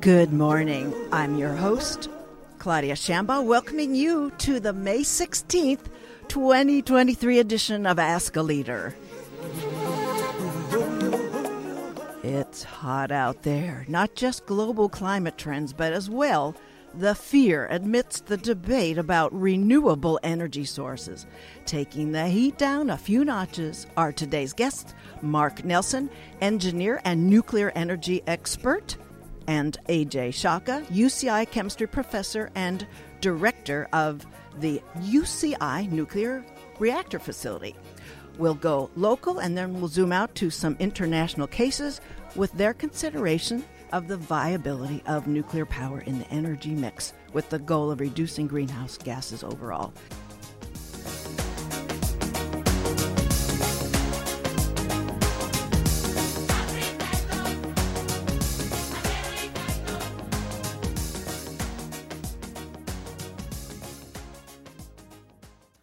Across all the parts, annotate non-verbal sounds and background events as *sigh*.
Good morning. I'm your host, Claudia Shambaugh, welcoming you to the May 16th, 2023 edition of Ask a Leader. It's hot out there, not just global climate trends, but as well the fear amidst the debate about renewable energy sources. Taking the heat down a few notches are today's guests Mark Nelson, engineer and nuclear energy expert, and AJ Shaka, UCI chemistry professor and director of the UCI nuclear reactor facility. We'll go local and then we'll zoom out to some international cases with their consideration of the viability of nuclear power in the energy mix with the goal of reducing greenhouse gases overall.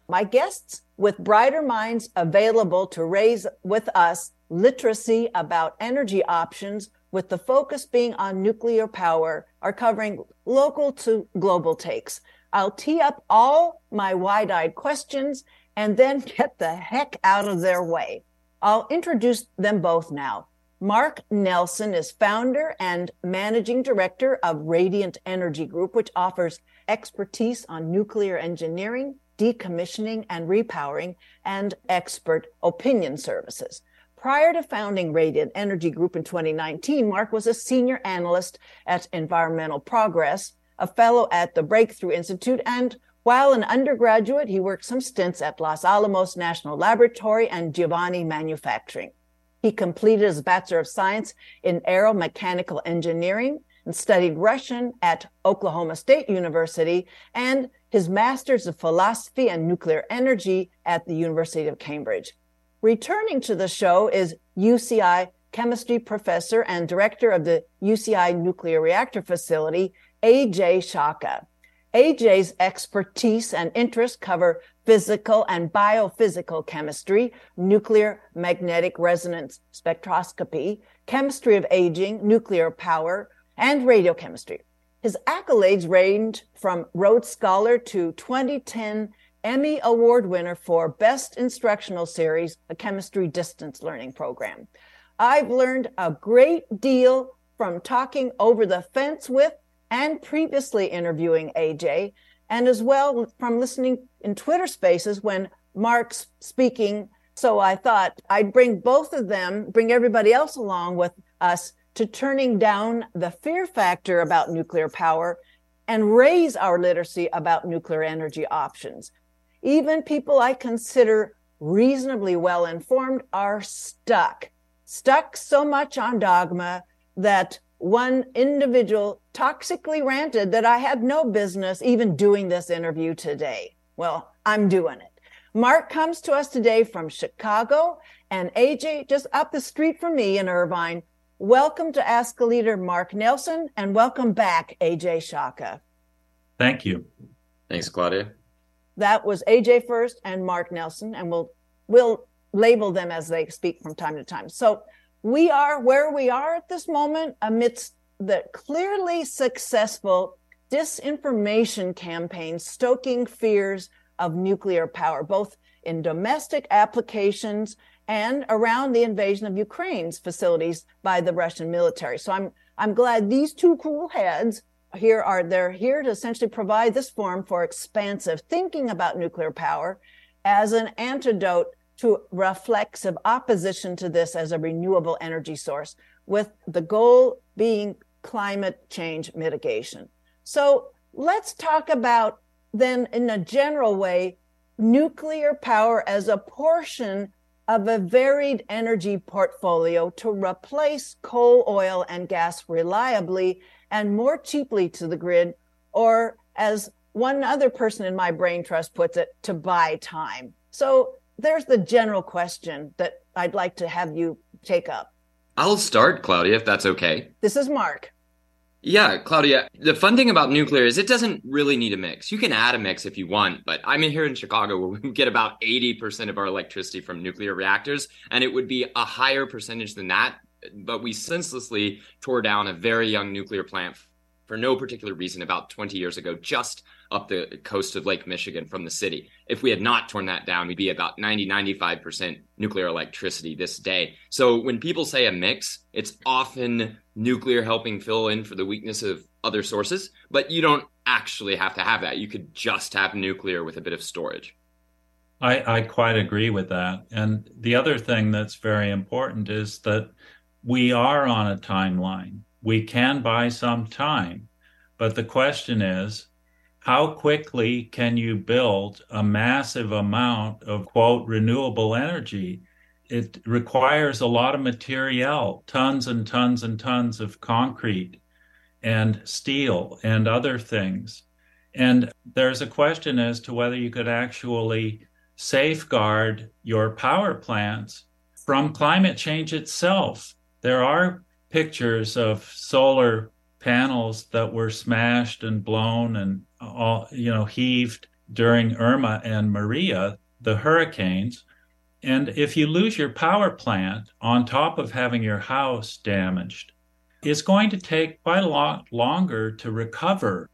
My guests with brighter minds available to raise with us literacy about energy options with the focus being on nuclear power, are covering local to global takes. I'll tee up all my wide eyed questions and then *laughs* get the heck out of their way. I'll introduce them both now. Mark Nelson is founder and managing director of Radiant Energy Group, which offers expertise on nuclear engineering, decommissioning and repowering, and expert opinion services. Prior to founding Radiant Energy Group in 2019, Mark was a senior analyst at Environmental Progress, a fellow at the Breakthrough Institute, and while an undergraduate, he worked some stints at Los Alamos National Laboratory and Giovanni Manufacturing. He completed his Bachelor of Science in Aeromechanical Engineering and studied Russian at Oklahoma State University and his Master's of Philosophy and Nuclear Energy at the University of Cambridge. Returning to the show is UCI chemistry professor and director of the UCI nuclear reactor facility, AJ Shaka. AJ's expertise and interests cover physical and biophysical chemistry, nuclear magnetic resonance spectroscopy, chemistry of aging, nuclear power, and radiochemistry. His accolades range from Rhodes Scholar to 2010 Emmy Award winner for Best Instructional Series, a chemistry distance learning program. I've learned a great deal from talking over the fence with and previously interviewing AJ, and as well from listening in Twitter spaces when Mark's speaking. So I thought I'd bring both of them, bring everybody else along with us to turning down the fear factor about nuclear power and raise our literacy about nuclear energy options even people I consider reasonably well informed are stuck, stuck so much on dogma that one individual toxically ranted that I had no business even doing this interview today. Well, I'm doing it. Mark comes to us today from Chicago and AJ just up the street from me in Irvine. Welcome to Ask a Leader, Mark Nelson, and welcome back, AJ Shaka. Thank you. Thanks, Claudia that was AJ first and Mark Nelson, and we'll we'll label them as they speak from time to time. So we are where we are at this moment amidst the clearly successful disinformation campaign stoking fears of nuclear power, both in domestic applications and around the invasion of Ukraine's facilities by the Russian military. So I'm I'm glad these two cool heads here are they're here to essentially provide this forum for expansive thinking about nuclear power as an antidote to reflexive opposition to this as a renewable energy source with the goal being climate change mitigation. So let's talk about then in a general way nuclear power as a portion of a varied energy portfolio to replace coal, oil, and gas reliably and more cheaply to the grid, or as one other person in my brain trust puts it, to buy time. So there's the general question that I'd like to have you take up. I'll start, Claudia, if that's okay. This is Mark. Yeah, Claudia, the fun thing about nuclear is it doesn't really need a mix. You can add a mix if you want, but I'm in here in Chicago where we get about 80% of our electricity from nuclear reactors, and it would be a higher percentage than that. But we senselessly tore down a very young nuclear plant for no particular reason about 20 years ago, just up the coast of Lake Michigan from the city. If we had not torn that down, we'd be about 90, 95% nuclear electricity this day. So when people say a mix, it's often nuclear helping fill in for the weakness of other sources, but you don't actually have to have that. You could just have nuclear with a bit of storage. I, I quite agree with that. And the other thing that's very important is that we are on a timeline. We can buy some time. But the question is, how quickly can you build a massive amount of quote renewable energy? It requires a lot of material, tons and tons and tons of concrete and steel and other things. And there's a question as to whether you could actually safeguard your power plants from climate change itself. There are pictures of solar panels that were smashed and blown and all you know heaved during Irma and Maria, the hurricanes. And if you lose your power plant on top of having your house damaged, it's going to take quite a lot longer to recover.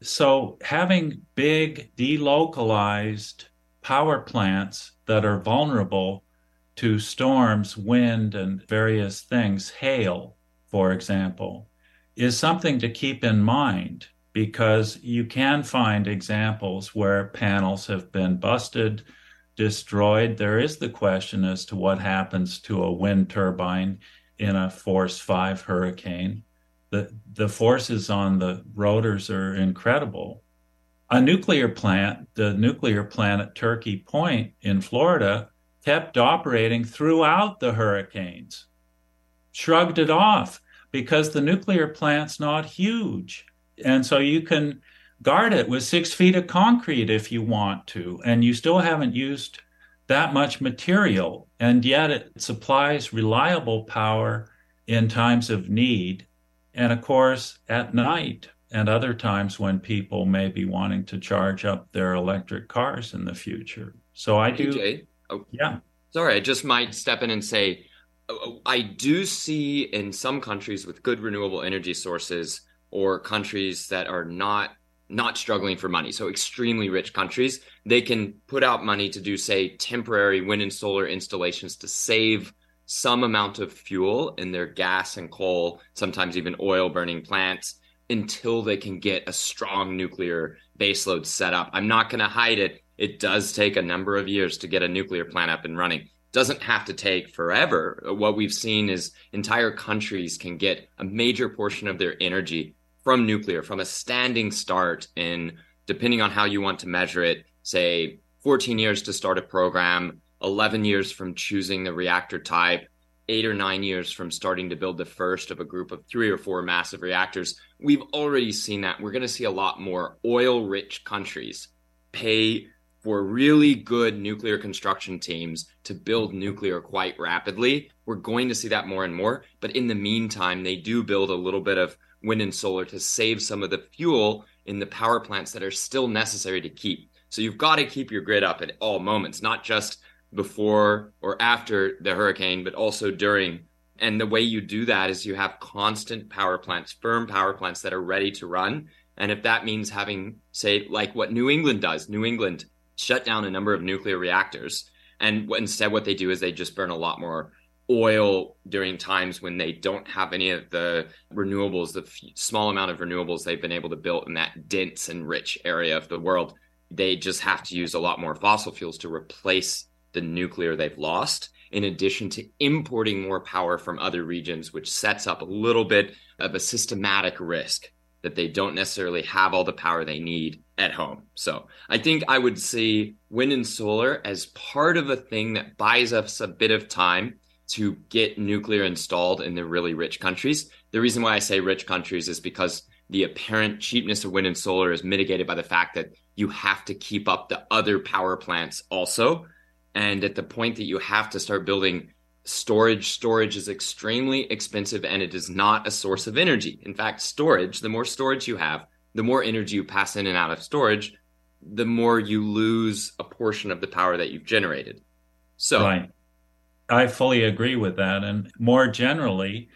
So, having big, delocalized power plants that are vulnerable to storms, wind, and various things, hail, for example, is something to keep in mind because you can find examples where panels have been busted, destroyed. There is the question as to what happens to a wind turbine in a force five hurricane. The, the forces on the rotors are incredible. A nuclear plant, the nuclear plant at Turkey Point in Florida, kept operating throughout the hurricanes, shrugged it off because the nuclear plant's not huge. And so you can guard it with six feet of concrete if you want to, and you still haven't used that much material. And yet it supplies reliable power in times of need. And of course, at night and other times when people may be wanting to charge up their electric cars in the future. So I do. Oh, yeah. Sorry, I just might step in and say oh, oh, I do see in some countries with good renewable energy sources or countries that are not not struggling for money so extremely rich countries they can put out money to do say temporary wind and solar installations to save some amount of fuel in their gas and coal sometimes even oil burning plants until they can get a strong nuclear baseload set up i'm not going to hide it it does take a number of years to get a nuclear plant up and running doesn't have to take forever. What we've seen is entire countries can get a major portion of their energy from nuclear, from a standing start in, depending on how you want to measure it, say 14 years to start a program, 11 years from choosing the reactor type, eight or nine years from starting to build the first of a group of three or four massive reactors. We've already seen that. We're going to see a lot more oil rich countries pay for really good nuclear construction teams to build nuclear quite rapidly. We're going to see that more and more. But in the meantime, they do build a little bit of wind and solar to save some of the fuel in the power plants that are still necessary to keep. So you've got to keep your grid up at all moments, not just before or after the hurricane, but also during. And the way you do that is you have constant power plants, firm power plants that are ready to run. And if that means having, say, like what New England does, New England shut down a number of nuclear reactors. And instead, what they do is they just burn a lot more oil during times when they don't have any of the renewables, the small amount of renewables they've been able to build in that dense and rich area of the world. They just have to use a lot more fossil fuels to replace the nuclear they've lost, in addition to importing more power from other regions, which sets up a little bit of a systematic risk that they don't necessarily have all the power they need at home. So I think I would see wind and solar as part of a thing that buys us a bit of time to get nuclear installed in the really rich countries. The reason why I say rich countries is because the apparent cheapness of wind and solar is mitigated by the fact that you have to keep up the other power plants also. And at the point that you have to start building storage storage is extremely expensive and it is not a source of energy. In fact storage the more storage you have the more energy you pass in and out of storage the more you lose a portion of the power that you've generated. So right. I fully agree with that. And more generally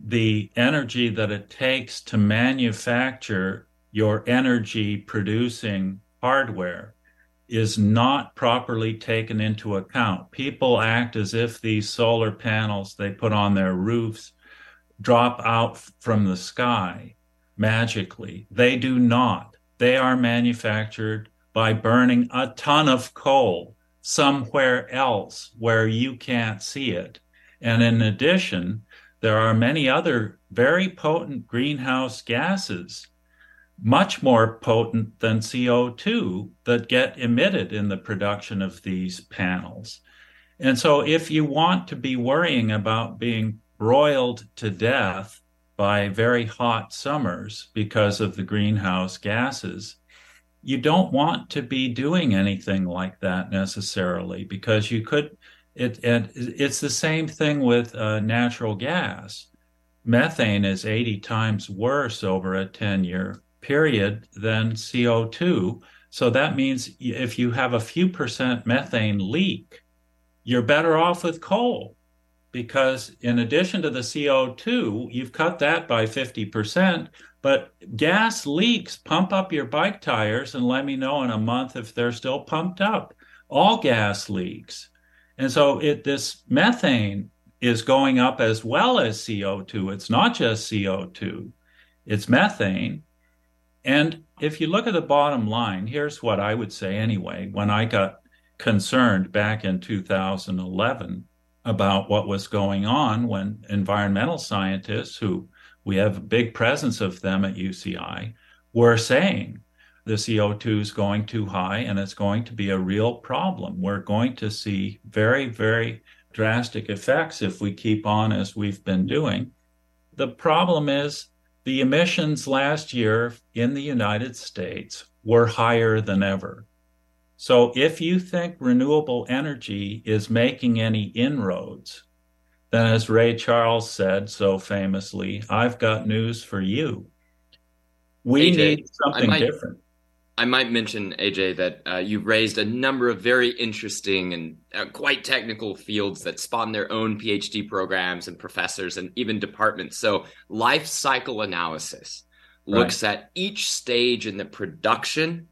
the energy that it takes to manufacture your energy producing hardware is not properly taken into account. People act as if these solar panels they put on their roofs drop out from the sky magically. They do not. They are manufactured by burning a ton of coal somewhere else where you can't see it. And in addition, there are many other very potent greenhouse gases much more potent than CO2 that get emitted in the production of these panels. And so, if you want to be worrying about being broiled to death by very hot summers because of the greenhouse gases, you don't want to be doing anything like that necessarily because you could. It, it it's the same thing with uh, natural gas. Methane is 80 times worse over a 10 year period than CO2. So that means if you have a few percent methane leak, you're better off with coal because in addition to the CO2, you've cut that by 50%. But gas leaks pump up your bike tires and let me know in a month if they're still pumped up. All gas leaks. And so it this methane is going up as well as CO2. It's not just CO2, it's methane. And if you look at the bottom line, here's what I would say anyway. When I got concerned back in 2011 about what was going on, when environmental scientists, who we have a big presence of them at UCI, were saying the CO2 is going too high and it's going to be a real problem. We're going to see very, very drastic effects if we keep on as we've been doing. The problem is the emissions last year in the United States were higher than ever. So if you think renewable energy is making any inroads, then as Ray Charles said so famously, I've got news for you. We AJ, need something might, different. I might mention, AJ, that uh, you've raised a number of very interesting and uh, quite technical fields that spawn their own PhD programs and professors and even departments. So, life cycle analysis looks right. at each stage in the production,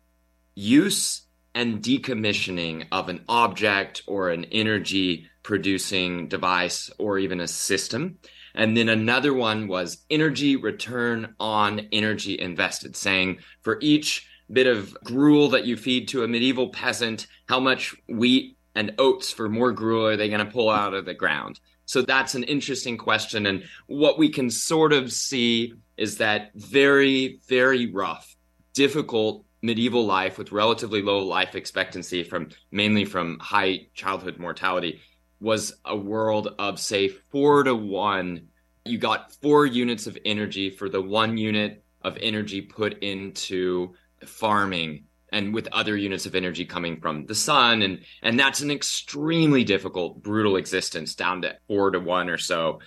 use, and decommissioning of an object or an energy producing device or even a system. And then another one was energy return on energy invested, saying for each bit of gruel that you feed to a medieval peasant, how much wheat and oats for more gruel are they going to pull out of the ground? So that's an interesting question. And what we can sort of see is that very, very rough, difficult medieval life with relatively low life expectancy from mainly from high childhood mortality was a world of say four to one. You got four units of energy for the one unit of energy put into farming and with other units of energy coming from the sun and and that's an extremely difficult brutal existence down to 4 to 1 or so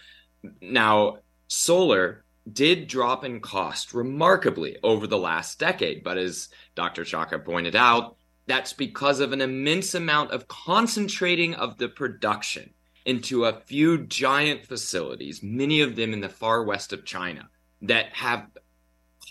now solar did drop in cost remarkably over the last decade but as Dr. Shaka pointed out that's because of an immense amount of concentrating of the production into a few giant facilities many of them in the far west of China that have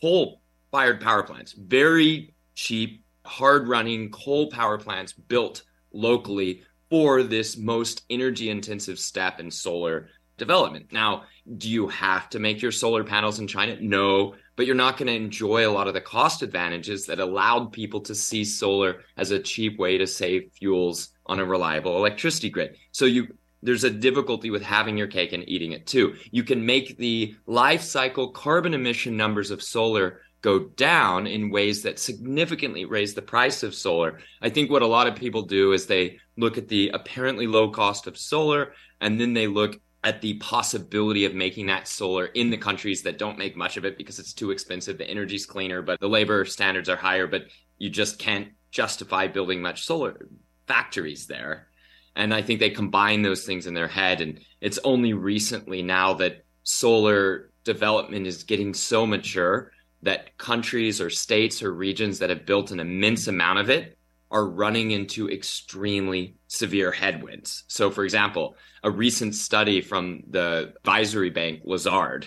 coal fired power plants, very cheap, hard running coal power plants built locally for this most energy intensive step in solar development. Now, do you have to make your solar panels in China? No, but you're not going to enjoy a lot of the cost advantages that allowed people to see solar as a cheap way to save fuels on a reliable electricity grid. So you there's a difficulty with having your cake and eating it too. You can make the life cycle carbon emission numbers of solar go down in ways that significantly raise the price of solar. I think what a lot of people do is they look at the apparently low cost of solar and then they look at the possibility of making that solar in the countries that don't make much of it because it's too expensive. The energy's cleaner, but the labor standards are higher, but you just can't justify building much solar factories there. And I think they combine those things in their head. And it's only recently now that solar development is getting so mature that countries or states or regions that have built an immense amount of it are running into extremely severe headwinds. So, for example, a recent study from the advisory bank Lazard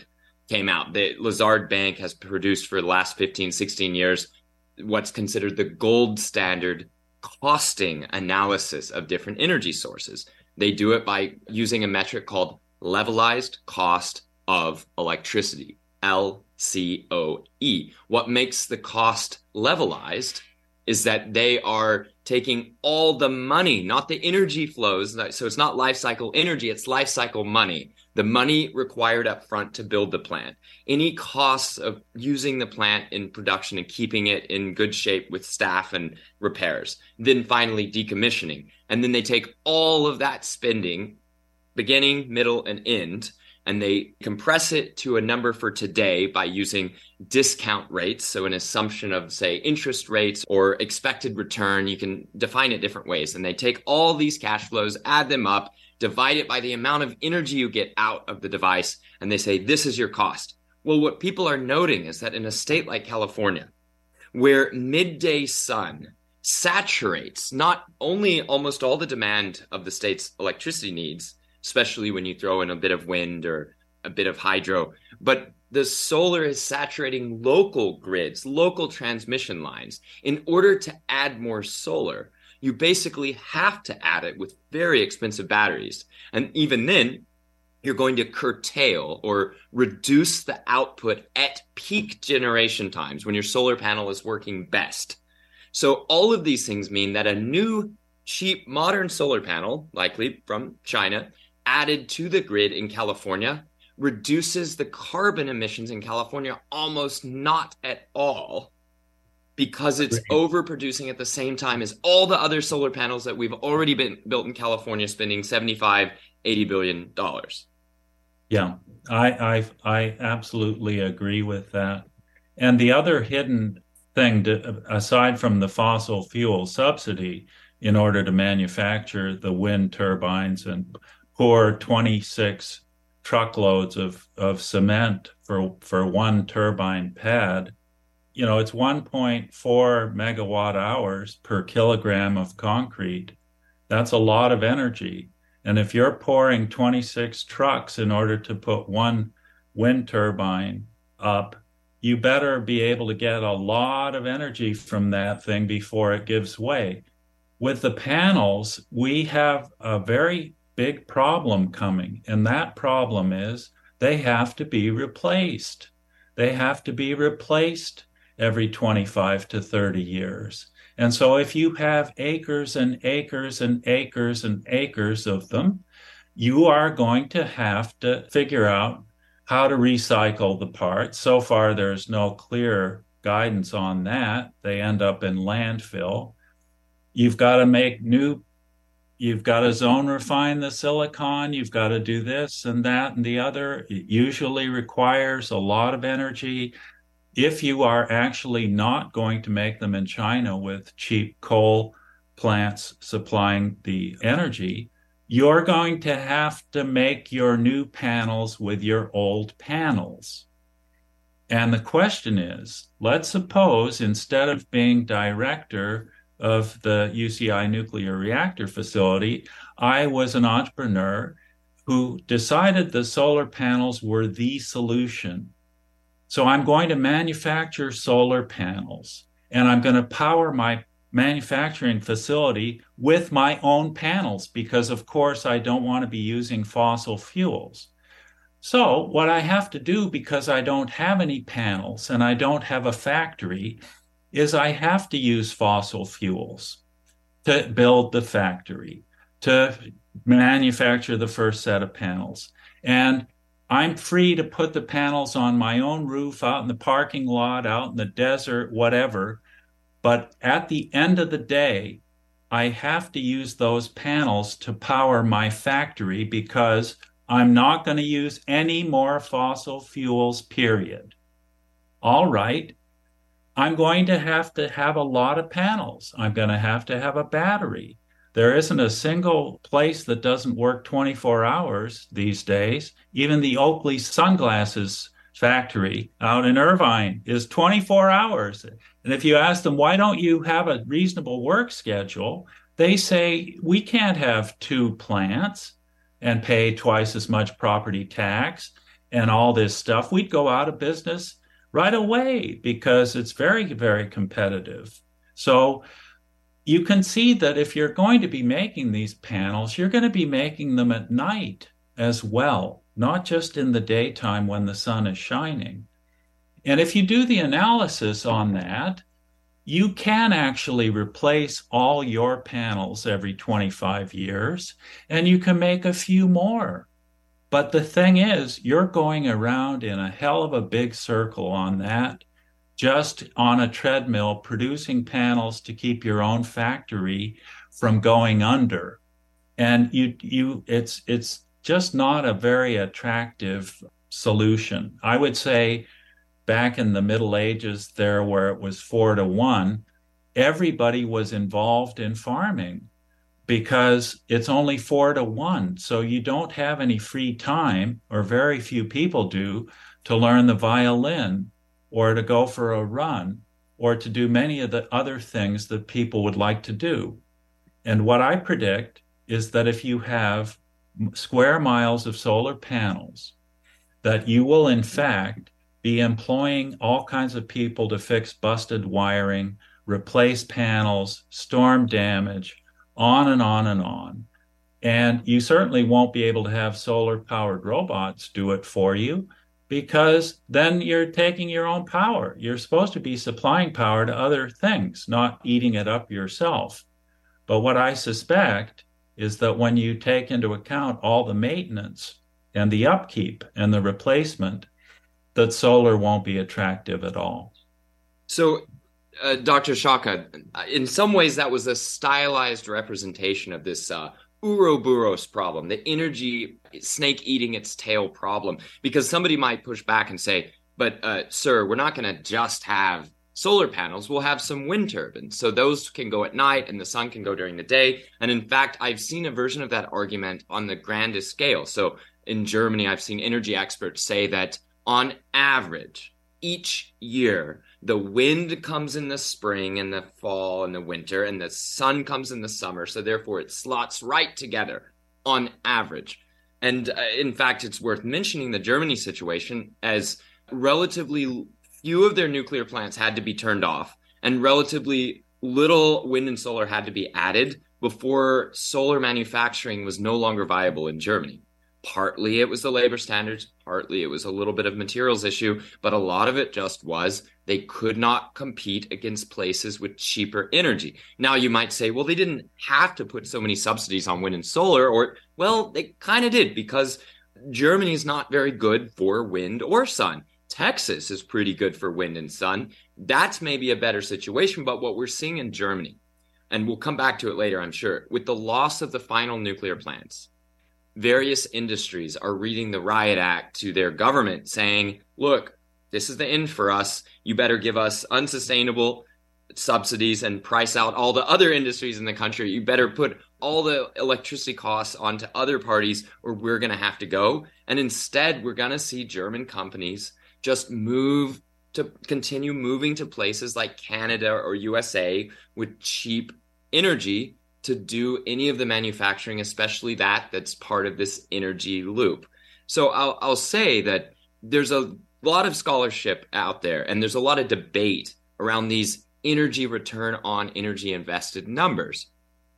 came out. The Lazard Bank has produced for the last 15, 16 years what's considered the gold standard costing analysis of different energy sources. They do it by using a metric called levelized cost of electricity, LCOE. What makes the cost levelized is that they are taking all the money, not the energy flows. So it's not life cycle energy, it's life cycle money. The money required up front to build the plant, any costs of using the plant in production and keeping it in good shape with staff and repairs, then finally decommissioning. And then they take all of that spending, beginning, middle, and end, and they compress it to a number for today by using discount rates. So, an assumption of, say, interest rates or expected return, you can define it different ways. And they take all these cash flows, add them up, divide it by the amount of energy you get out of the device, and they say, this is your cost. Well, what people are noting is that in a state like California, where midday sun saturates not only almost all the demand of the state's electricity needs, especially when you throw in a bit of wind or a bit of hydro. But the solar is saturating local grids, local transmission lines. In order to add more solar, you basically have to add it with very expensive batteries. And even then, you're going to curtail or reduce the output at peak generation times when your solar panel is working best. So, all of these things mean that a new, cheap, modern solar panel, likely from China, added to the grid in California reduces the carbon emissions in California almost not at all because it's overproducing at the same time as all the other solar panels that we've already been built in California spending 75 80 billion dollars. Yeah, I, I I absolutely agree with that. And the other hidden thing to, aside from the fossil fuel subsidy in order to manufacture the wind turbines and pour 26 truckloads of, of cement for, for one turbine pad, you know, it's 1.4 megawatt hours per kilogram of concrete. That's a lot of energy. And if you're pouring 26 trucks in order to put one wind turbine up, you better be able to get a lot of energy from that thing before it gives way. With the panels, we have a very big problem coming. And that problem is they have to be replaced. They have to be replaced every 25 to 30 years. And so if you have acres and acres and acres and acres of them, you are going to have to figure out how to recycle the parts. So far, there's no clear guidance on that. They end up in landfill. You've got to make new you've got to zone refine the silicon, you've got to do this and that and the other. It usually requires a lot of energy. If you are actually not going to make them in China with cheap coal plants supplying the energy, you're going to have to make your new panels with your old panels. And the question is let's suppose instead of being director of the UCI nuclear reactor facility, I was an entrepreneur who decided the solar panels were the solution. So I'm going to manufacture solar panels and I'm going to power my manufacturing facility with my own panels because, of course, I don't want to be using fossil fuels. So, what I have to do because I don't have any panels and I don't have a factory is I have to use fossil fuels to build the factory, to manufacture the first set of panels. And I'm free to put the panels on my own roof, out in the parking lot, out in the desert, whatever. But at the end of the day, I have to use those panels to power my factory because I'm not going to use any more fossil fuels, period. All right. I'm going to have to have a lot of panels. I'm going to have to have a battery. There isn't a single place that doesn't work 24 hours these days. Even the Oakley sunglasses factory out in Irvine is 24 hours. And if you ask them, why don't you have a reasonable work schedule? They say, we can't have two plants and pay twice as much property tax and all this stuff. We'd go out of business right away because it's very, very competitive. So you can see that if you're going to be making these panels, you're going to be making them at night as well, not just in the daytime when the sun is shining. And if you do the analysis on that, you can actually replace all your panels every 25 years and you can make a few more. But the thing is, you're going around in a hell of a big circle on that, just on a treadmill, producing panels to keep your own factory from going under. And you, you, it's, it's just not a very attractive solution. I would say back in the Middle Ages, there where it was four to one, everybody was involved in farming because it's only four to one. So you don't have any free time, or very few people do, to learn the violin or to go for a run or to do many of the other things that people would like to do. And what I predict is that if you have square miles of solar panels, that you will in fact be employing all kinds of people to fix busted wiring, replace panels, storm damage, on and on and on. And you certainly won't be able to have solar powered robots do it for you because then you're taking your own power. You're supposed to be supplying power to other things, not eating it up yourself. But what I suspect is that when you take into account all the maintenance and the upkeep and the replacement, that solar won't be attractive at all. So, uh, Dr. Shaka, in some ways, that was a stylized representation of this uh, Ouroboros problem, the energy snake eating its tail problem. Because somebody might push back and say, but, uh, sir, we're not going to just have solar panels, we'll have some wind turbines. So those can go at night and the sun can go during the day. And in fact, I've seen a version of that argument on the grandest scale. So in Germany, I've seen energy experts say that on average, each year, the wind comes in the spring and the fall and the winter, and the sun comes in the summer. So therefore, it slots right together on average. And uh, in fact, it's worth mentioning the Germany situation as relatively few of their nuclear plants had to be turned off, and relatively little wind and solar had to be added before solar manufacturing was no longer viable in Germany. Partly it was the labor standards, partly it was a little bit of materials issue, but a lot of it just was they could not compete against places with cheaper energy. Now you might say, well, they didn't have to put so many subsidies on wind and solar, or well, they kind of did because Germany's not very good for wind or sun. Texas is pretty good for wind and sun. That's maybe a better situation, but what we're seeing in Germany, and we'll come back to it later, I'm sure, with the loss of the final nuclear plants, various industries are reading the riot act to their government saying, look, this is the end for us. You better give us unsustainable subsidies and price out all the other industries in the country. You better put all the electricity costs onto other parties or we're going to have to go. And instead, we're going to see German companies just move to continue moving to places like Canada or USA with cheap energy to do any of the manufacturing, especially that that's part of this energy loop. So I'll, I'll say that there's a lot of scholarship out there and there's a lot of debate around these energy return on energy invested numbers.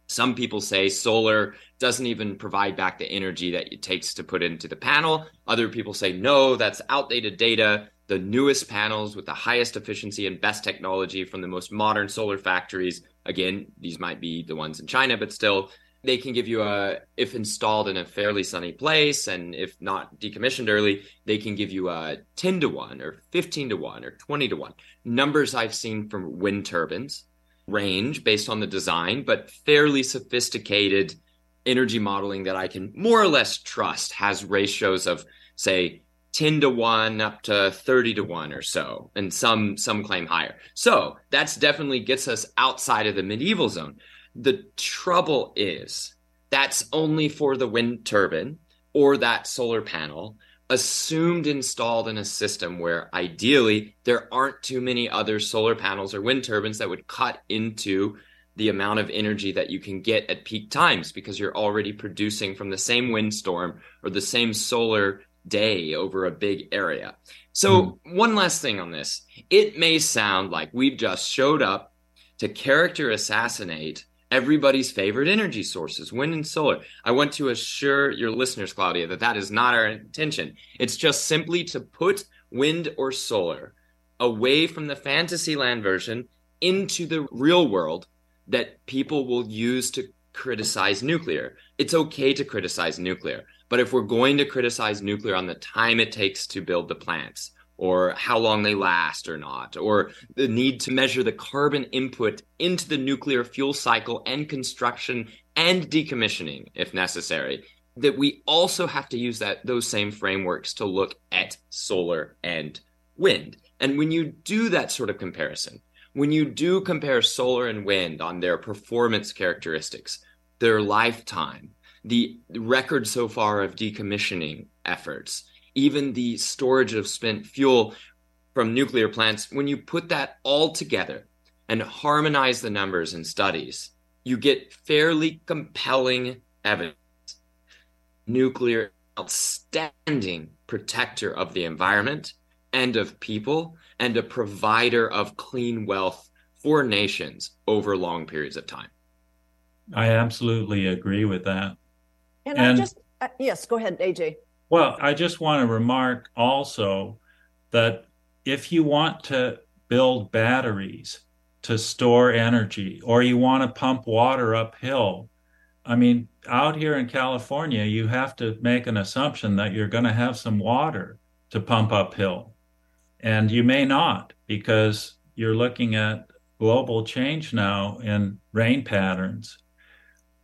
Some people say solar doesn't even provide back the energy that it takes to put into the panel. Other people say no, that's outdated data. The newest panels with the highest efficiency and best technology from the most modern solar factories Again, these might be the ones in China, but still, they can give you a, if installed in a fairly sunny place and if not decommissioned early, they can give you a 10 to 1 or 15 to 1 or 20 to 1. Numbers I've seen from wind turbines range based on the design, but fairly sophisticated energy modeling that I can more or less trust has ratios of, say, 10 to 1 up to 30 to 1 or so and some some claim higher so that's definitely gets us outside of the medieval zone The trouble is that's only for the wind turbine or that solar panel assumed installed in a system where ideally there aren't too many other solar panels or wind turbines that would cut into the amount of energy that you can get at peak times because you're already producing from the same windstorm or the same solar day over a big area. So, mm. one last thing on this. It may sound like we've just showed up to character assassinate everybody's favorite energy sources, wind and solar. I want to assure your listeners, Claudia, that that is not our intention. It's just simply to put wind or solar away from the fantasy land version into the real world that people will use to criticize nuclear. It's okay to criticize nuclear, but if we're going to criticize nuclear on the time it takes to build the plants, or how long they last or not, or the need to measure the carbon input into the nuclear fuel cycle and construction and decommissioning if necessary, that we also have to use that those same frameworks to look at solar and wind. And when you do that sort of comparison, when you do compare solar and wind on their performance characteristics, their lifetime, the record so far of decommissioning efforts, even the storage of spent fuel from nuclear plants, when you put that all together and harmonize the numbers and studies, you get fairly compelling evidence. Nuclear outstanding protector of the environment and of people and a provider of clean wealth for nations over long periods of time. I absolutely agree with that. And, and I just, uh, yes, go ahead, AJ. Well, I just want to remark also that if you want to build batteries to store energy or you want to pump water uphill, I mean, out here in California, you have to make an assumption that you're going to have some water to pump uphill. And you may not because you're looking at global change now in rain patterns.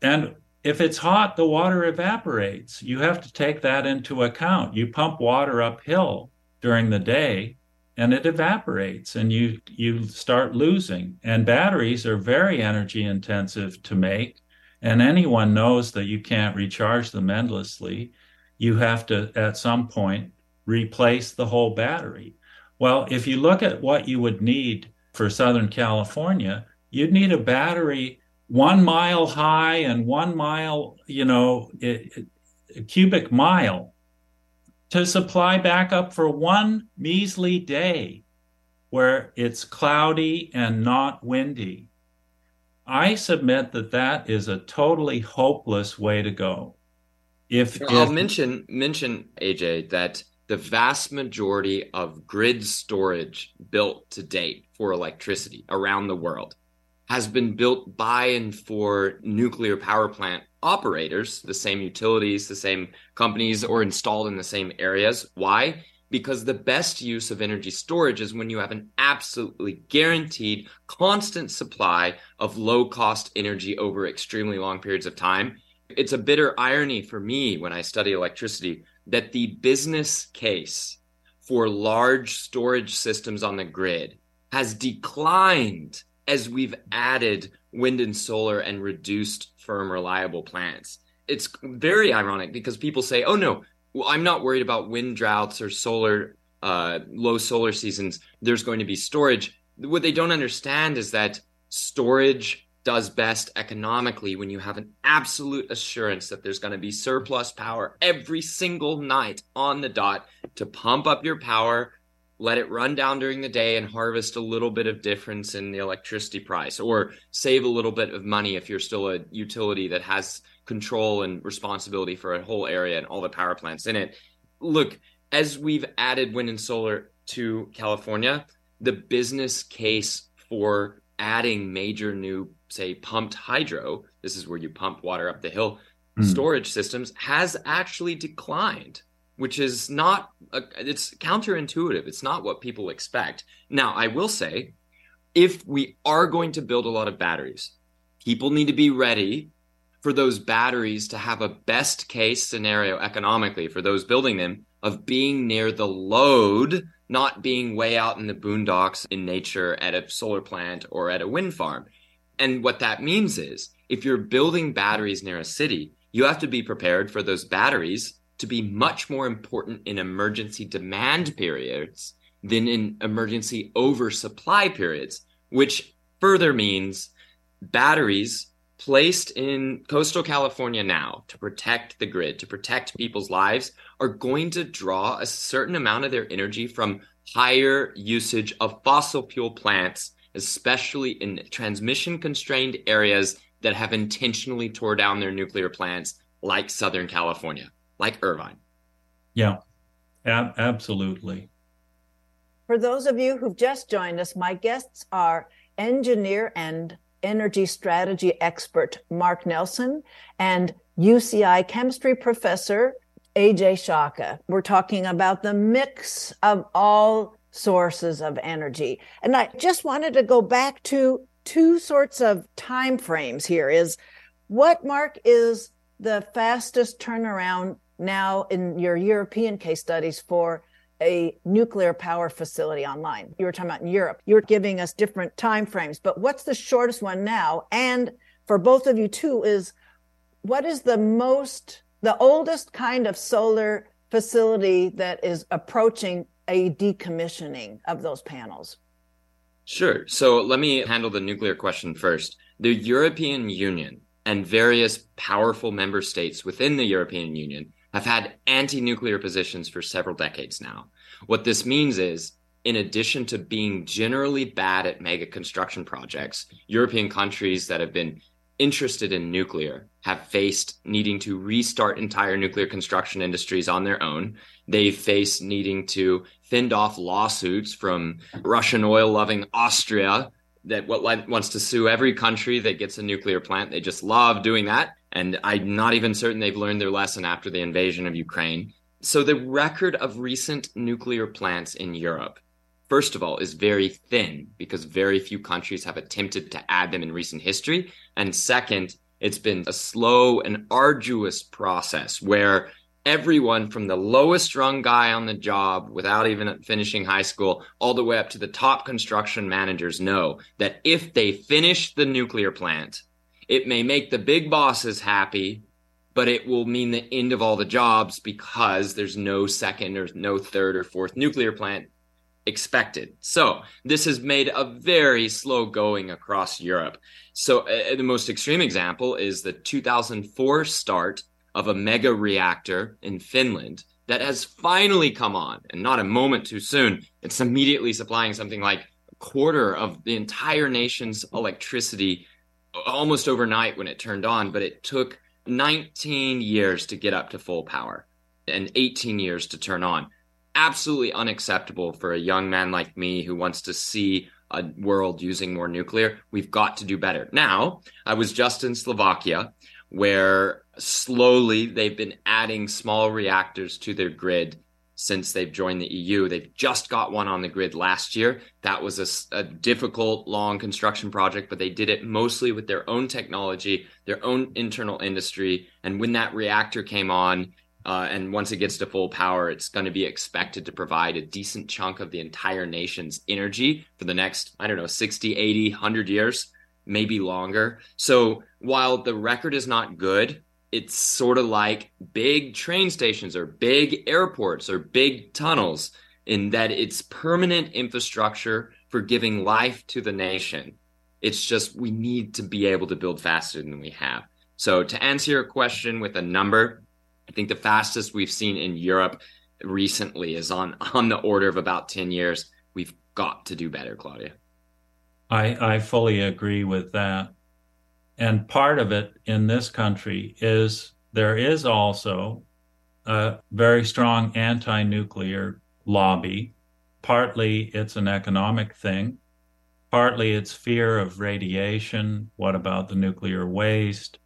And if it's hot, the water evaporates. You have to take that into account. You pump water uphill during the day and it evaporates and you you start losing. And batteries are very energy intensive to make. And anyone knows that you can't recharge them endlessly. You have to at some point replace the whole battery. Well, if you look at what you would need for Southern California, you'd need a battery one mile high and one mile, you know, a cubic mile to supply backup for one measly day where it's cloudy and not windy. I submit that that is a totally hopeless way to go. If, I'll if, mention mention AJ that the vast majority of grid storage built to date for electricity around the world has been built by and for nuclear power plant operators, the same utilities, the same companies, or installed in the same areas. Why? Because the best use of energy storage is when you have an absolutely guaranteed constant supply of low cost energy over extremely long periods of time. It's a bitter irony for me when I study electricity that the business case for large storage systems on the grid has declined as we've added wind and solar and reduced firm, reliable plants. It's very ironic because people say, oh no, I'm not worried about wind droughts or solar, uh, low solar seasons. There's going to be storage. What they don't understand is that storage does best economically when you have an absolute assurance that there's going to be surplus power every single night on the dot to pump up your power let it run down during the day and harvest a little bit of difference in the electricity price or save a little bit of money if you're still a utility that has control and responsibility for a whole area and all the power plants in it. Look, as we've added wind and solar to California, the business case for adding major new, say, pumped hydro, this is where you pump water up the hill, mm. storage systems, has actually declined which is not a, it's counterintuitive. It's not what people expect. Now i will say if we are going to build a lot of batteries people need to be ready for those batteries to have a best case scenario economically for those building them of being near the load not being way out in the boondocks in nature at a solar plant or at a wind farm. And what that means is if you're building batteries near a city, you have to be prepared for those batteries to be much more important in emergency demand periods than in emergency oversupply periods, which further means batteries placed in coastal California now to protect the grid, to protect people's lives, are going to draw a certain amount of their energy from higher usage of fossil fuel plants, especially in transmission constrained areas that have intentionally tore down their nuclear plants, like Southern California, like Irvine. Yeah, ab- absolutely. For those of you who've just joined us, my guests are engineer and energy strategy expert Mark Nelson and UCI chemistry professor AJ Shaka. We're talking about the mix of all sources of energy. And I just wanted to go back to two sorts of time frames here is what mark is the fastest turnaround now in your European case studies for a nuclear power facility online. You were talking about in Europe. You're giving us different time frames, but what's the shortest one now? And for both of you too is what is the most the oldest kind of solar facility that is approaching a decommissioning of those panels? Sure. So let me handle the nuclear question first. The European Union and various powerful member states within the European Union have had anti nuclear positions for several decades now. What this means is, in addition to being generally bad at mega construction projects, European countries that have been interested in nuclear have faced needing to restart entire nuclear construction industries on their own. They face needing to fend off lawsuits from Russian oil loving Austria that wants to sue every country that gets a nuclear plant. They just love doing that. And I'm not even certain they've learned their lesson after the invasion of Ukraine. So the record of recent nuclear plants in Europe, first of all, is very thin because very few countries have attempted to add them in recent history. And second, it's been a slow and arduous process where everyone from the lowest rung guy on the job without even finishing high school all the way up to the top construction managers know that if they finish the nuclear plant, it may make the big bosses happy, but it will mean the end of all the jobs because there's no second or no third or fourth nuclear plant expected. So this has made a very slow going across Europe. So uh, the most extreme example is the 2004 start of a mega reactor in Finland that has finally come on and not a moment too soon. It's immediately supplying something like a quarter of the entire nation's electricity almost overnight when it turned on, but it took 19 years to get up to full power and 18 years to turn on. Absolutely unacceptable for a young man like me who wants to see a world using more nuclear. We've got to do better. Now, I was just in Slovakia where slowly they've been adding small reactors to their grid since they've joined the EU. They've just got one on the grid last year. That was a, a, difficult, long construction project, but they did it mostly with their own technology, their own internal industry. And when that reactor came on, uh, and once it gets to full power, it's going to be expected to provide a decent chunk of the entire nation's energy for the next, I don't know, 60, 80, 100 years, maybe longer. So while the record is not good, it's sort of like big train stations or big airports or big tunnels in that it's permanent infrastructure for giving life to the nation. It's just we need to be able to build faster than we have. So to answer your question with a number, I think the fastest we've seen in Europe recently is on *laughs* on the order of about 10 years. We've got to do better, Claudia. I, I fully agree with that. And part of it in this country is there is also a very strong anti nuclear lobby. Partly it's an economic thing, partly it's fear of radiation. What about the nuclear waste?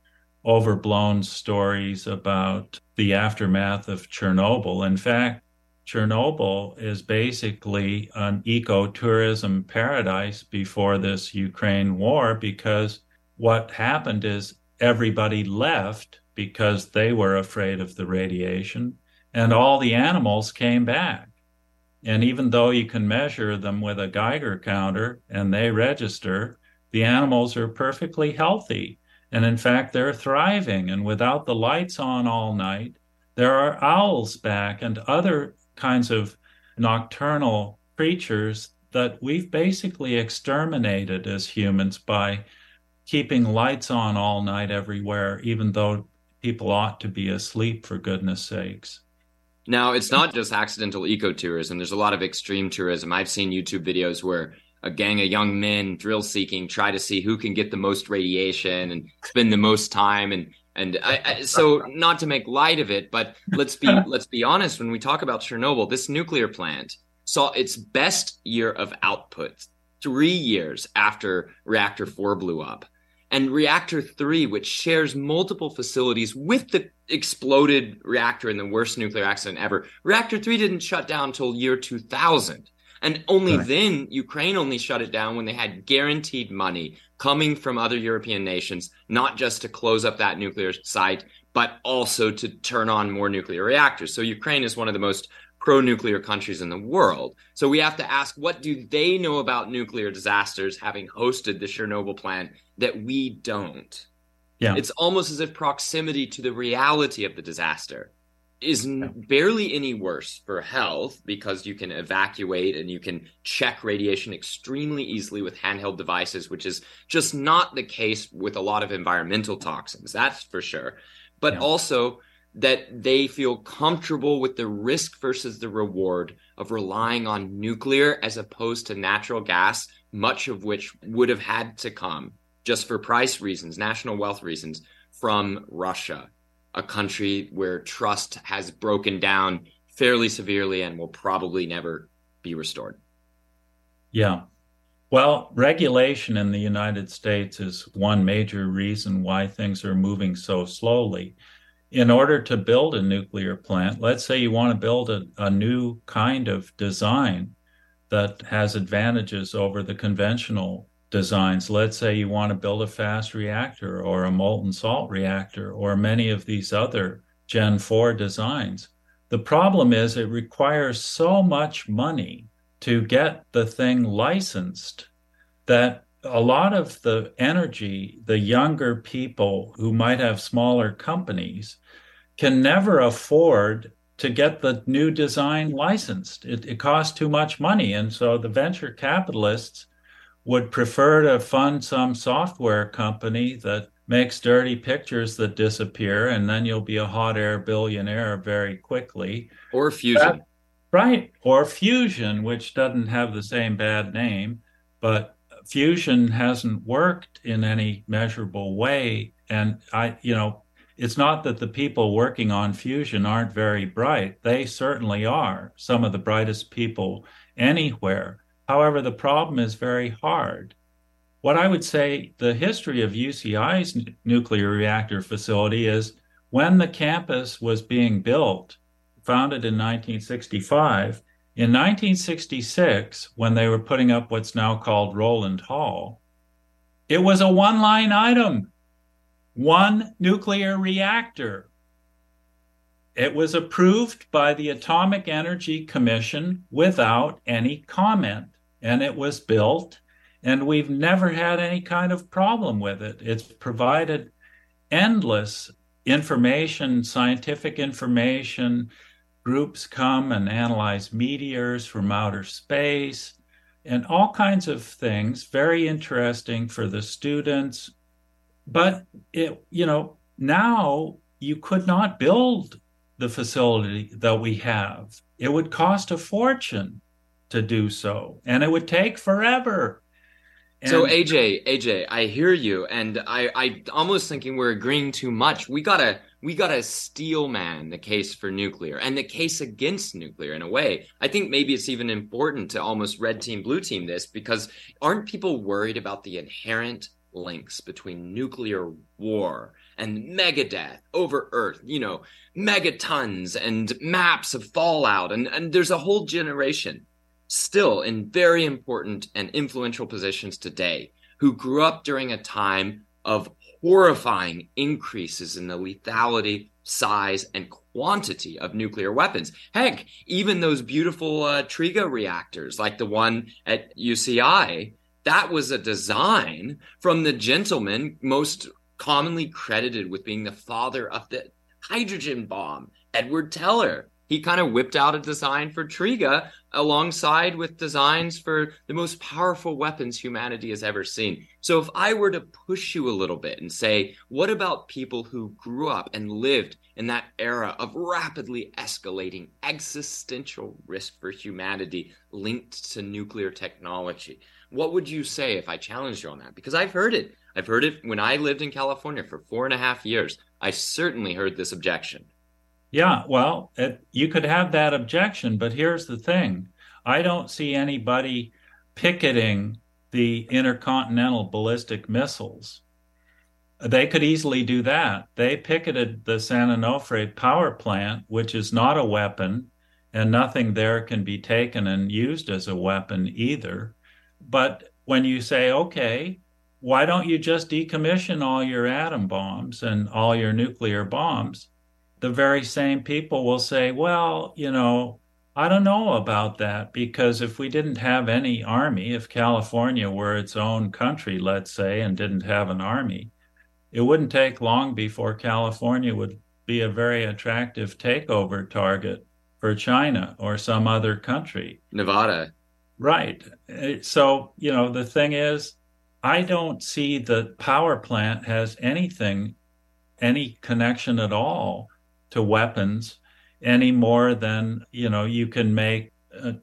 Overblown stories about the aftermath of Chernobyl. In fact, Chernobyl is basically an ecotourism paradise before this Ukraine war because what happened is everybody left because they were afraid of the radiation, and all the animals came back. And even though you can measure them with a Geiger counter and they register, the animals are perfectly healthy. And in fact, they're thriving. And without the lights on all night, there are owls back and other kinds of nocturnal creatures that we've basically exterminated as humans by keeping lights on all night everywhere, even though people ought to be asleep for goodness sakes. Now, it's not just accidental ecotourism. There's a lot of extreme tourism. I've seen YouTube videos where a gang of young men thrill seeking try to see who can get the most radiation and spend the most time and and I, I, so not to make light of it but let's be *laughs* let's be honest when we talk about Chernobyl this nuclear plant saw its best year of output 3 years after reactor 4 blew up and reactor 3 which shares multiple facilities with the exploded reactor in the worst nuclear accident ever reactor 3 didn't shut down until year 2000 and only right. then ukraine only shut it down when they had guaranteed money coming from other european nations not just to close up that nuclear site but also to turn on more nuclear reactors so ukraine is one of the most pro nuclear countries in the world. So we have to ask what do they know about nuclear disasters having hosted the Chernobyl plant that we don't? Yeah. It's almost as if proximity to the reality of the disaster is yeah. barely any worse for health because you can evacuate and you can check radiation extremely easily with handheld devices, which is just not the case with a lot of environmental toxins. That's for sure. But yeah. also, that they feel comfortable with the risk versus the reward of relying on nuclear as opposed to natural gas, much of which would have had to come just for price reasons, national wealth reasons from Russia, a country where trust has broken down fairly severely and will probably never be restored. Yeah. Well, regulation in the United States is one major reason why things are moving so slowly in order to build a nuclear plant, let's say you want to build a, a new kind of design that has advantages over the conventional designs. Let's say you want to build a fast reactor or a molten salt reactor or many of these other Gen 4 designs. The problem is it requires so much money to get the thing licensed that a lot of the energy, the younger people who might have smaller companies can never afford to get the new design licensed. It, it costs too much money. And so the venture capitalists would prefer to fund some software company that makes dirty pictures that disappear, and then you'll be a hot air billionaire very quickly. Or fusion. That, right. Or fusion, which doesn't have the same bad name, but fusion hasn't worked in any measurable way. And I, you know, it's not that the people working on fusion aren't very bright. They certainly are some of the brightest people anywhere. However, the problem is very hard. What I would say the history of UCI's n- nuclear reactor facility is when the campus was being built, founded in 1965, in 1966, when they were putting up what's now called Rowland Hall, it was a one line item one nuclear reactor. It was approved by the Atomic Energy Commission without any comment, and it was built, and we've never had any kind of problem with it. It's provided endless information, scientific information. Groups come and analyze meteors from outer space and all kinds of things. Very interesting for the students, but it, you know, now you could not build the facility that we have. It would cost a fortune to do so, and it would take forever. And so AJ, AJ, I hear you, and I, I almost thinking we're agreeing too much. We gotta, we gotta steel man the case for nuclear and the case against nuclear in a way. I think maybe it's even important to almost red team, blue team this because aren't people worried about the inherent links between nuclear war and megadeath over Earth, you know, megatons and maps of fallout. And, and there's a whole generation still in very important and influential positions today who grew up during a time of horrifying increases in the lethality, size, and quantity of nuclear weapons. Heck, even those beautiful uh, TRIGA reactors, like the one at UCI, that was a design from the gentleman most commonly credited with being the father of the hydrogen bomb, Edward Teller. He kind of whipped out a design for Triga alongside with designs for the most powerful weapons humanity has ever seen. So if I were to push you a little bit and say, what about people who grew up and lived in that era of rapidly escalating existential risk for humanity linked to nuclear technology? What would you say if I challenged you on that? Because I've heard it. I've heard it when I lived in California for four and a half years. I certainly heard this objection. Yeah, well, it, you could have that objection, but here's the thing I don't see anybody picketing the intercontinental ballistic missiles. They could easily do that. They picketed the San Onofre power plant, which is not a weapon, and nothing there can be taken and used as a weapon either. But when you say, okay, why don't you just decommission all your atom bombs and all your nuclear bombs? The very same people will say, well, you know, I don't know about that because if we didn't have any army, if California were its own country, let's say, and didn't have an army, it wouldn't take long before California would be a very attractive takeover target for China or some other country. Nevada. Right. So, you know, the thing is, I don't see the power plant has anything, any connection at all to weapons any more than, you know, you can make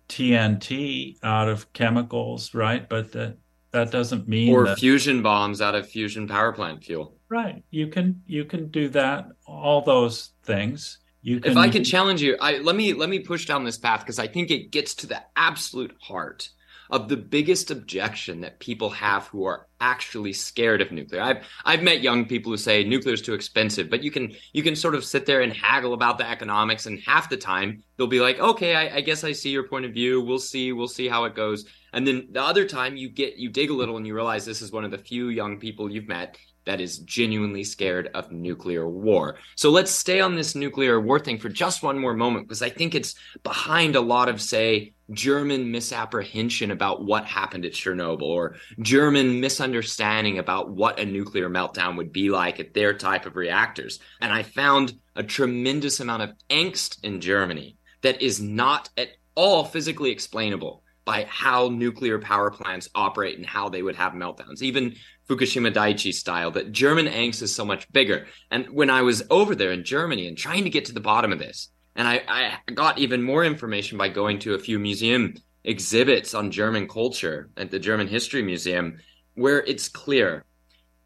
TNT out of chemicals, right? But that, that doesn't mean or that, fusion bombs out of fusion power plant fuel. Right. You can you can do that. All those things. You can. If I could challenge you, I let me let me push down this path because I think it gets to the absolute heart of the biggest objection that people have who are actually scared of nuclear. I've I've met young people who say nuclear is too expensive, but you can you can sort of sit there and haggle about the economics, and half the time they'll be like, okay, I, I guess I see your point of view. We'll see, we'll see how it goes. And then the other time you get you dig a little and you realize this is one of the few young people you've met that is genuinely scared of nuclear war. So let's stay on this nuclear war thing for just one more moment because I think it's behind a lot of, say, German misapprehension about what happened at Chernobyl or German misunderstanding about what a nuclear meltdown would be like at their type of reactors. And I found a tremendous amount of angst in Germany that is not at all physically explainable by how nuclear power plants operate and how they would have meltdowns. Even Fukushima Daiichi style, that German angst is so much bigger. And when I was over there in Germany and trying to get to the bottom of this, and I, I got even more information by going to a few museum exhibits on German culture at the German History Museum, where it's clear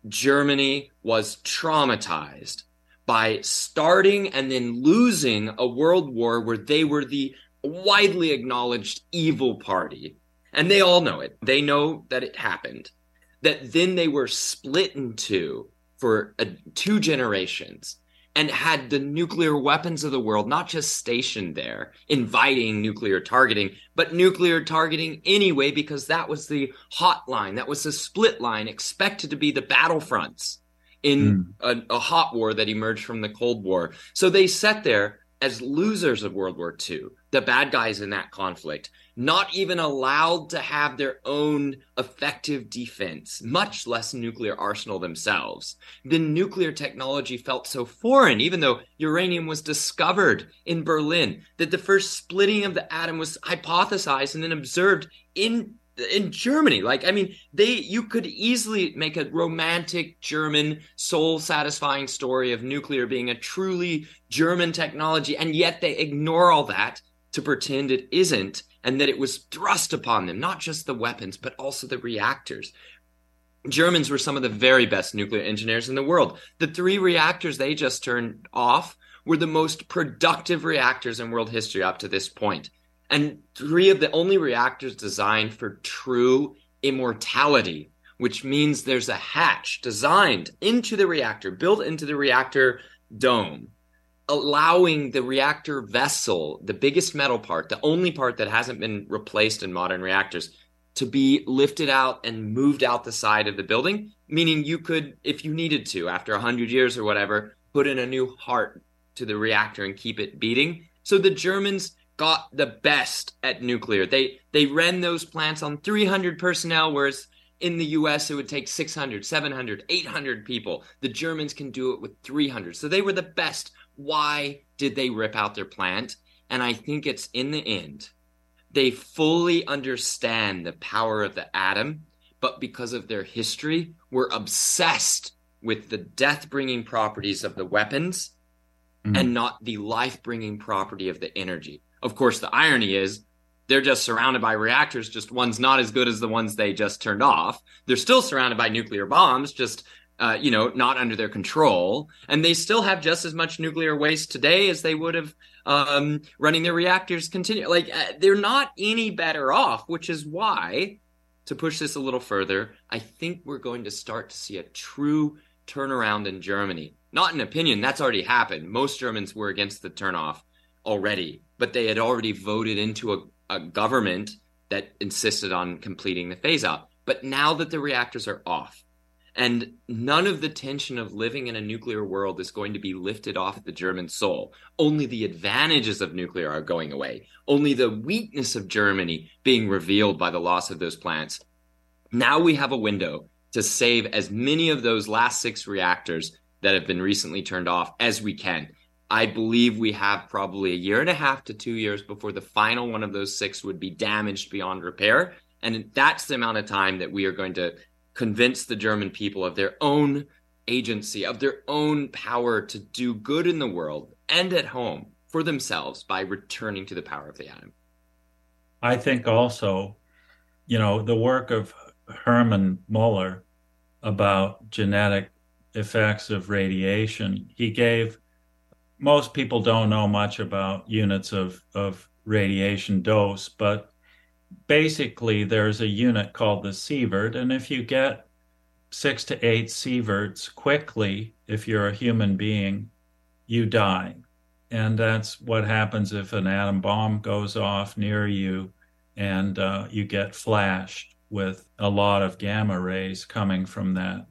Germany was traumatized by starting and then losing a world war where they were the widely acknowledged evil party. And they all know it. They know that it happened that then they were split in two for a, two generations and had the nuclear weapons of the world not just stationed there, inviting nuclear targeting, but nuclear targeting anyway, because that was the hot line, that was the split line expected to be the battlefronts in mm. a, a hot war that emerged from the Cold War. So they sat there as losers of World War II, the bad guys in that conflict, not even allowed to have their own effective defense, much less nuclear arsenal themselves. The nuclear technology felt so foreign, even though uranium was discovered in Berlin, that the first splitting of the atom was hypothesized and then observed in in Germany. Like, I mean, they you could easily make a romantic German, soul satisfying story of nuclear being a truly German technology, and yet they ignore all that to pretend it isn't, and that it was thrust upon them, not just the weapons, but also the reactors. Germans were some of the very best nuclear engineers in the world. The three reactors they just turned off were the most productive reactors in world history up to this point and three of the only reactors designed for true immortality, which means there's a hatch designed into the reactor, built into the reactor dome, allowing the reactor vessel, the biggest metal part, the only part that hasn't been replaced in modern reactors, to be lifted out and moved out the side of the building, meaning you could, if you needed to, after 100 years or whatever, put in a new heart to the reactor and keep it beating. So the Germans got the best at nuclear. They they ran those plants on 300 personnel, whereas in the US, it would take 600, 700, 800 people. The Germans can do it with 300. So they were the best. Why did they rip out their plant? And I think it's in the end, they fully understand the power of the atom, but because of their history, were obsessed with the death bringing properties of the weapons mm-hmm. and not the life bringing property of the energy. Of course, the irony is they're just surrounded by reactors, just one's not as good as the ones they just turned off. They're still surrounded by nuclear bombs, just uh, you know, not under their control, and they still have just as much nuclear waste today as they would have um, running their reactors continue. Like uh, they're not any better off, which is why, to push this a little further, I think we're going to start to see a true turnaround in Germany. Not an opinion, that's already happened. Most Germans were against the turnoff already, but they had already voted into a, a government that insisted on completing the phase out. But now that the reactors are off, and none of the tension of living in a nuclear world is going to be lifted off the German soul. Only the advantages of nuclear are going away. Only the weakness of Germany being revealed by the loss of those plants. Now we have a window to save as many of those last six reactors that have been recently turned off as we can. I believe we have probably a year and a half to two years before the final one of those six would be damaged beyond repair. And that's the amount of time that we are going to convince the German people of their own agency, of their own power to do good in the world and at home for themselves by returning to the power of the atom. I think also, you know, the work of Hermann Muller about genetic effects of radiation, he gave most people don't know much about units of, of radiation dose, but basically there's a unit called the sievert. And if you get six to eight sieverts quickly, if you're a human being, you die. And that's what happens if an atom bomb goes off near you and uh, you get flashed with a lot of gamma rays coming from that.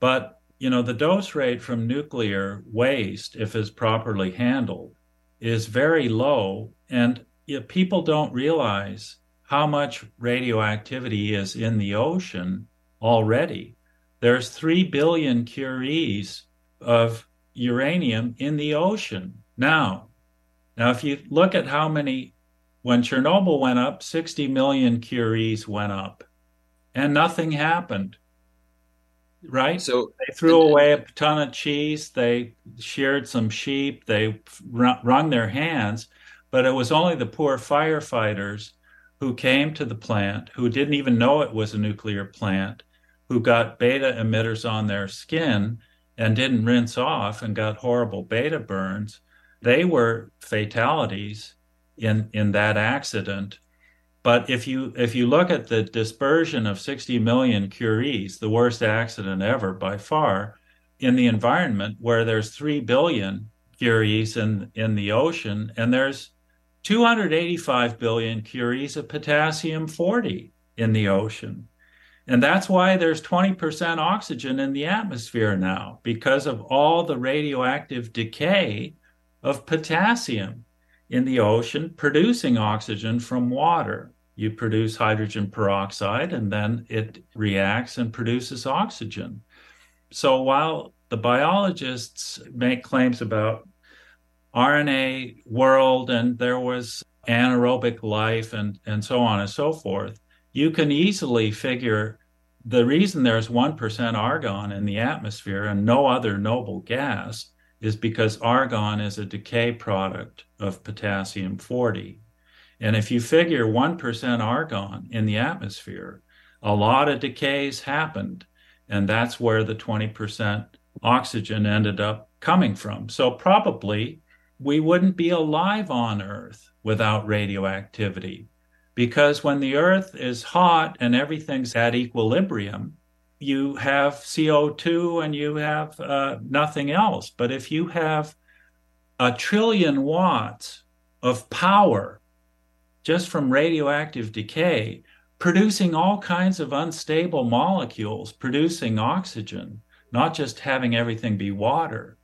But you know, the dose rate from nuclear waste, if it's properly handled, is very low. And you know, people don't realize how much radioactivity is in the ocean already. There's 3 billion curies of uranium in the ocean now. Now, if you look at how many, when Chernobyl went up, 60 million curies went up, and nothing happened right? So they threw away a ton of cheese. They sheared some sheep. They wrung their hands, but it was only the poor firefighters who came to the plant who didn't even know it was a nuclear plant, who got beta emitters on their skin and didn't rinse off and got horrible beta burns. They were fatalities in in that accident but if you if you look at the dispersion of 60 million Curies, the worst accident ever by far, in the environment where there's 3 billion Curies in, in the ocean, and there's 285 billion Curies of potassium 40 in the ocean. And that's why there's 20% oxygen in the atmosphere now, because of all the radioactive decay of potassium in the ocean producing oxygen from water you produce hydrogen peroxide and then it reacts and produces oxygen. So while the biologists make claims about RNA world and there was anaerobic life and, and so on and so forth, you can easily figure the reason there's 1% argon in the atmosphere and no other noble gas is because argon is a decay product of potassium 40. And if you figure 1% argon in the atmosphere, a lot of decays happened. And that's where the 20% oxygen ended up coming from. So probably we wouldn't be alive on Earth without radioactivity. Because when the Earth is hot and everything's at equilibrium, you have CO2 and you have uh, nothing else. But if you have a trillion watts of power just from radioactive decay, producing all kinds of unstable molecules, producing oxygen, not just having everything be water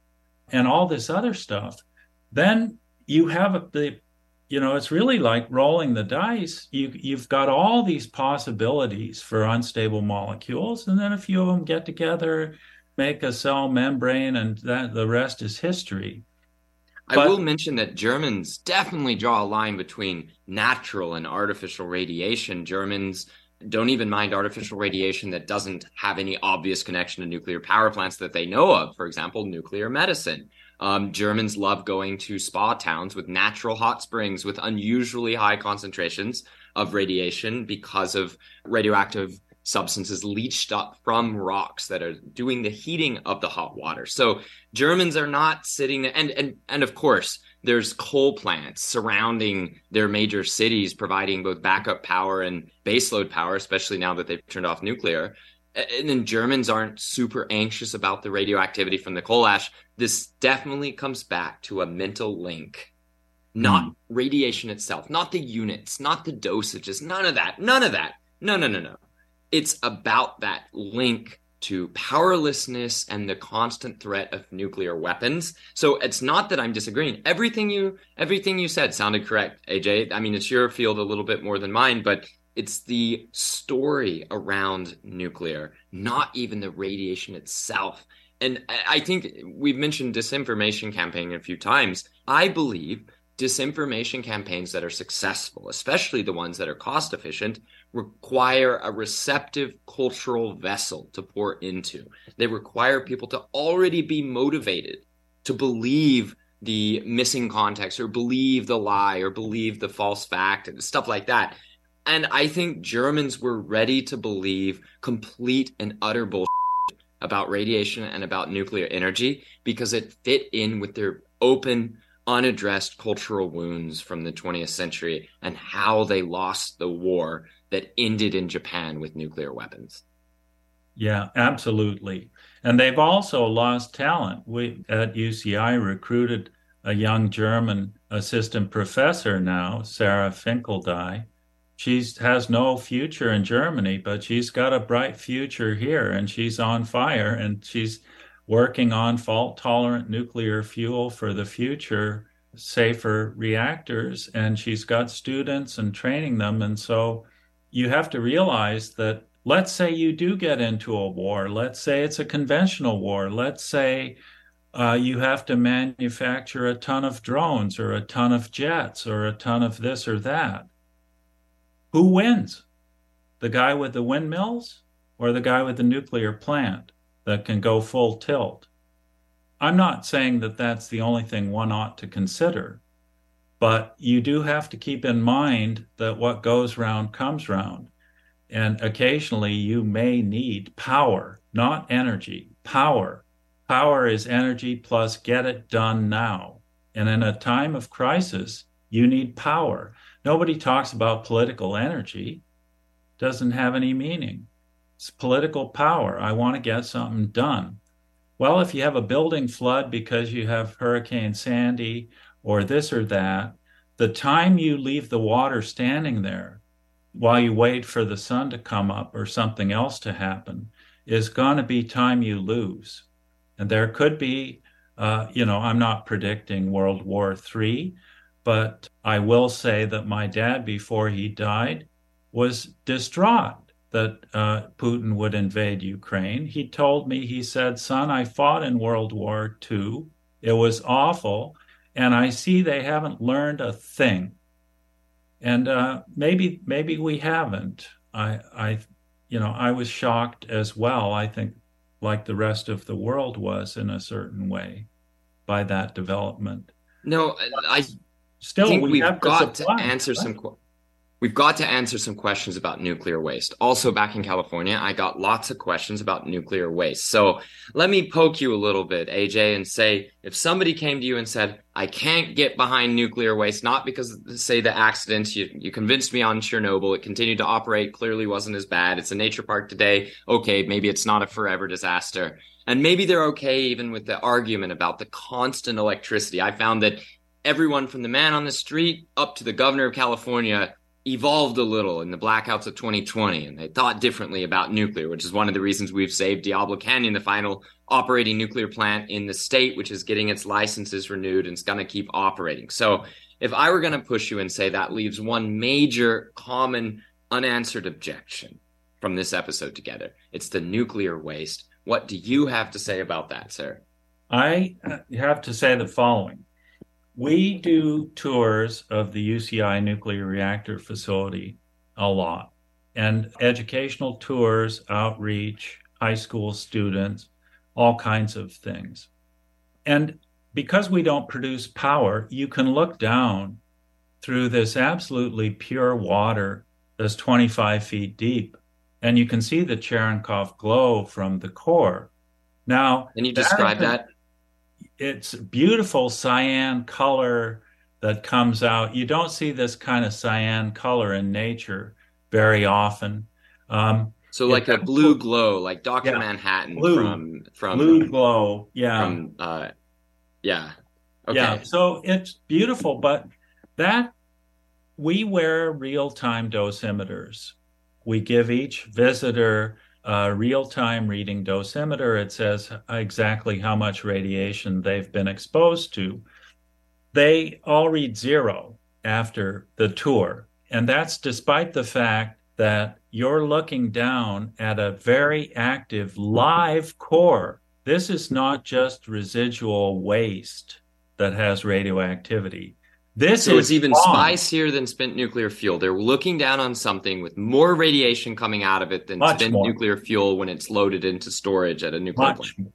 and all this other stuff, then you have the you know, it's really like rolling the dice. You you've got all these possibilities for unstable molecules, and then a few of them get together, make a cell membrane, and that the rest is history. I but, will mention that Germans definitely draw a line between natural and artificial radiation. Germans don't even mind artificial radiation that doesn't have any obvious connection to nuclear power plants that they know of. For example, nuclear medicine. Um, Germans love going to spa towns with natural hot springs with unusually high concentrations of radiation because of radioactive substances leached up from rocks that are doing the heating of the hot water. So Germans are not sitting and and and of course there's coal plants surrounding their major cities providing both backup power and baseload power especially now that they've turned off nuclear and then Germans aren't super anxious about the radioactivity from the coal ash. This definitely comes back to a mental link, not mm. radiation itself, not the units, not the dosages, none of that, none of that. No, no, no, no. It's about that link to powerlessness and the constant threat of nuclear weapons. So it's not that I'm disagreeing. Everything you everything you said sounded correct, AJ. I mean, it's your field a little bit more than mine, but it's the story around nuclear, not even the radiation itself. And I think we've mentioned disinformation campaign a few times. I believe disinformation campaigns that are successful, especially the ones that are cost efficient, require a receptive cultural vessel to pour into. They require people to already be motivated to believe the missing context or believe the lie or believe the false fact and stuff like that. And I think Germans were ready to believe complete and utter bullshit about radiation and about nuclear energy because it fit in with their open, unaddressed cultural wounds from the 20th century and how they lost the war that ended in Japan with nuclear weapons. Yeah, absolutely. And they've also lost talent. We at UCI recruited a young German assistant professor now, Sarah Finkeldei, she has no future in Germany, but she's got a bright future here and she's on fire and she's working on fault tolerant nuclear fuel for the future, safer reactors. And she's got students and training them. And so you have to realize that let's say you do get into a war, let's say it's a conventional war, let's say uh, you have to manufacture a ton of drones or a ton of jets or a ton of this or that who wins? The guy with the windmills or the guy with the nuclear plant that can go full tilt? I'm not saying that that's the only thing one ought to consider, but you do have to keep in mind that what goes round comes round. And occasionally you may need power, not energy, power. Power is energy plus get it done now. And in a time of crisis, you need power. Nobody talks about political energy. Doesn't have any meaning. It's political power. I want to get something done. Well, if you have a building flood because you have Hurricane Sandy or this or that, the time you leave the water standing there while you wait for the sun to come up or something else to happen is going to be time you lose. And there could be, uh, you know, I'm not predicting World War III, but I will say that my dad, before he died, was distraught that uh, Putin would invade Ukraine. He told me, he said, Son, I fought in World War II. It was awful. And I see they haven't learned a thing. And uh, maybe maybe we haven't. I I you know I was shocked as well. I think like the rest of the world was in a certain way by that development. No, I still we we've have got to, to answer some we've got to answer some questions about nuclear waste. Also back in California, I got lots of questions about nuclear waste. So let me poke you a little bit, AJ, and say if somebody came to you and said, I can't get behind nuclear waste, not because say the accidents, you, you convinced me on Chernobyl, it continued to operate, clearly wasn't as bad. It's a nature park today. Okay, maybe it's not a forever disaster. And maybe they're okay even with the argument about the constant electricity. I found that everyone from the man on the street up to the governor of California evolved a little in the blackouts of 2020 and they thought differently about nuclear, which is one of the reasons we've saved Diablo Canyon, the final operating nuclear plant in the state, which is getting its licenses renewed and it's going to keep operating. So if I were going to push you and say that leaves one major common unanswered objection from this episode together, it's the nuclear waste. What do you have to say about that, sir? I have to say the following. We do tours of the UCI nuclear reactor facility a lot and educational tours, outreach, high school students, all kinds of things. And because we don't produce power, you can look down through this absolutely pure water that's 25 feet deep, and you can see the Cherenkov glow from the core. Now, can you describe that? It's beautiful cyan color that comes out. You don't see this kind of cyan color in nature very often. Um, so like a blue glow, like Doctor yeah, Manhattan blue, from from blue glow, yeah, from uh, yeah, okay. yeah. So it's beautiful, but that we wear real time dosimeters. We give each visitor a real time reading dosimeter. It says exactly how much radiation they've been exposed to. They all read zero after the tour. And that's despite the fact that you're looking down at a very active live core. This is not just residual waste that has radioactivity. This so is even spicier than spent nuclear fuel. They're looking down on something with more radiation coming out of it than much spent more. nuclear fuel when it's loaded into storage at a nuclear much, plant.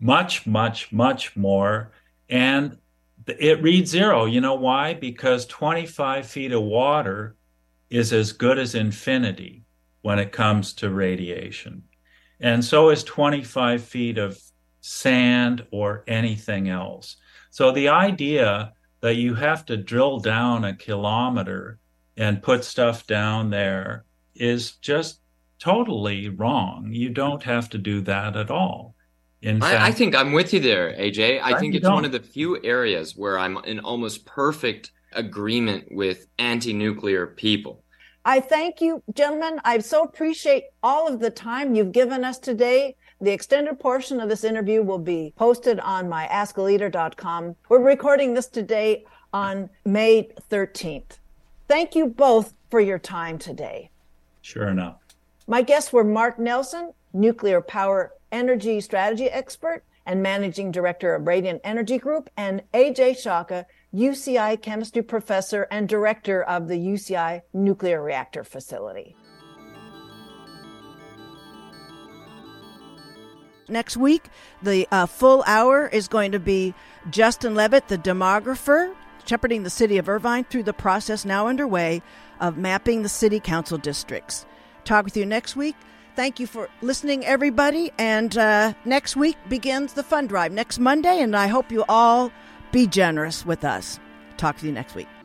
Much, much, much more. And it reads zero. You know why? Because 25 feet of water is as good as infinity when it comes to radiation. And so is 25 feet of sand or anything else. So the idea that you have to drill down a kilometer and put stuff down there is just totally wrong. You don't have to do that at all. In I, fact, I think I'm with you there, AJ. I think it's don't. one of the few areas where I'm in almost perfect agreement with anti nuclear people. I thank you, gentlemen. I so appreciate all of the time you've given us today. The extended portion of this interview will be posted on my askaleader.com. We're recording this today on May 13th. Thank you both for your time today. Sure enough. My guests were Mark Nelson, nuclear power energy strategy expert and managing director of Radiant Energy Group, and AJ Shaka, UCI chemistry professor and director of the UCI nuclear reactor facility. Next week, the uh, full hour is going to be Justin Levitt, the demographer, shepherding the city of Irvine through the process now underway of mapping the city council districts. Talk with you next week. Thank you for listening, everybody. And uh, next week begins the fund drive next Monday, and I hope you all be generous with us. Talk to you next week.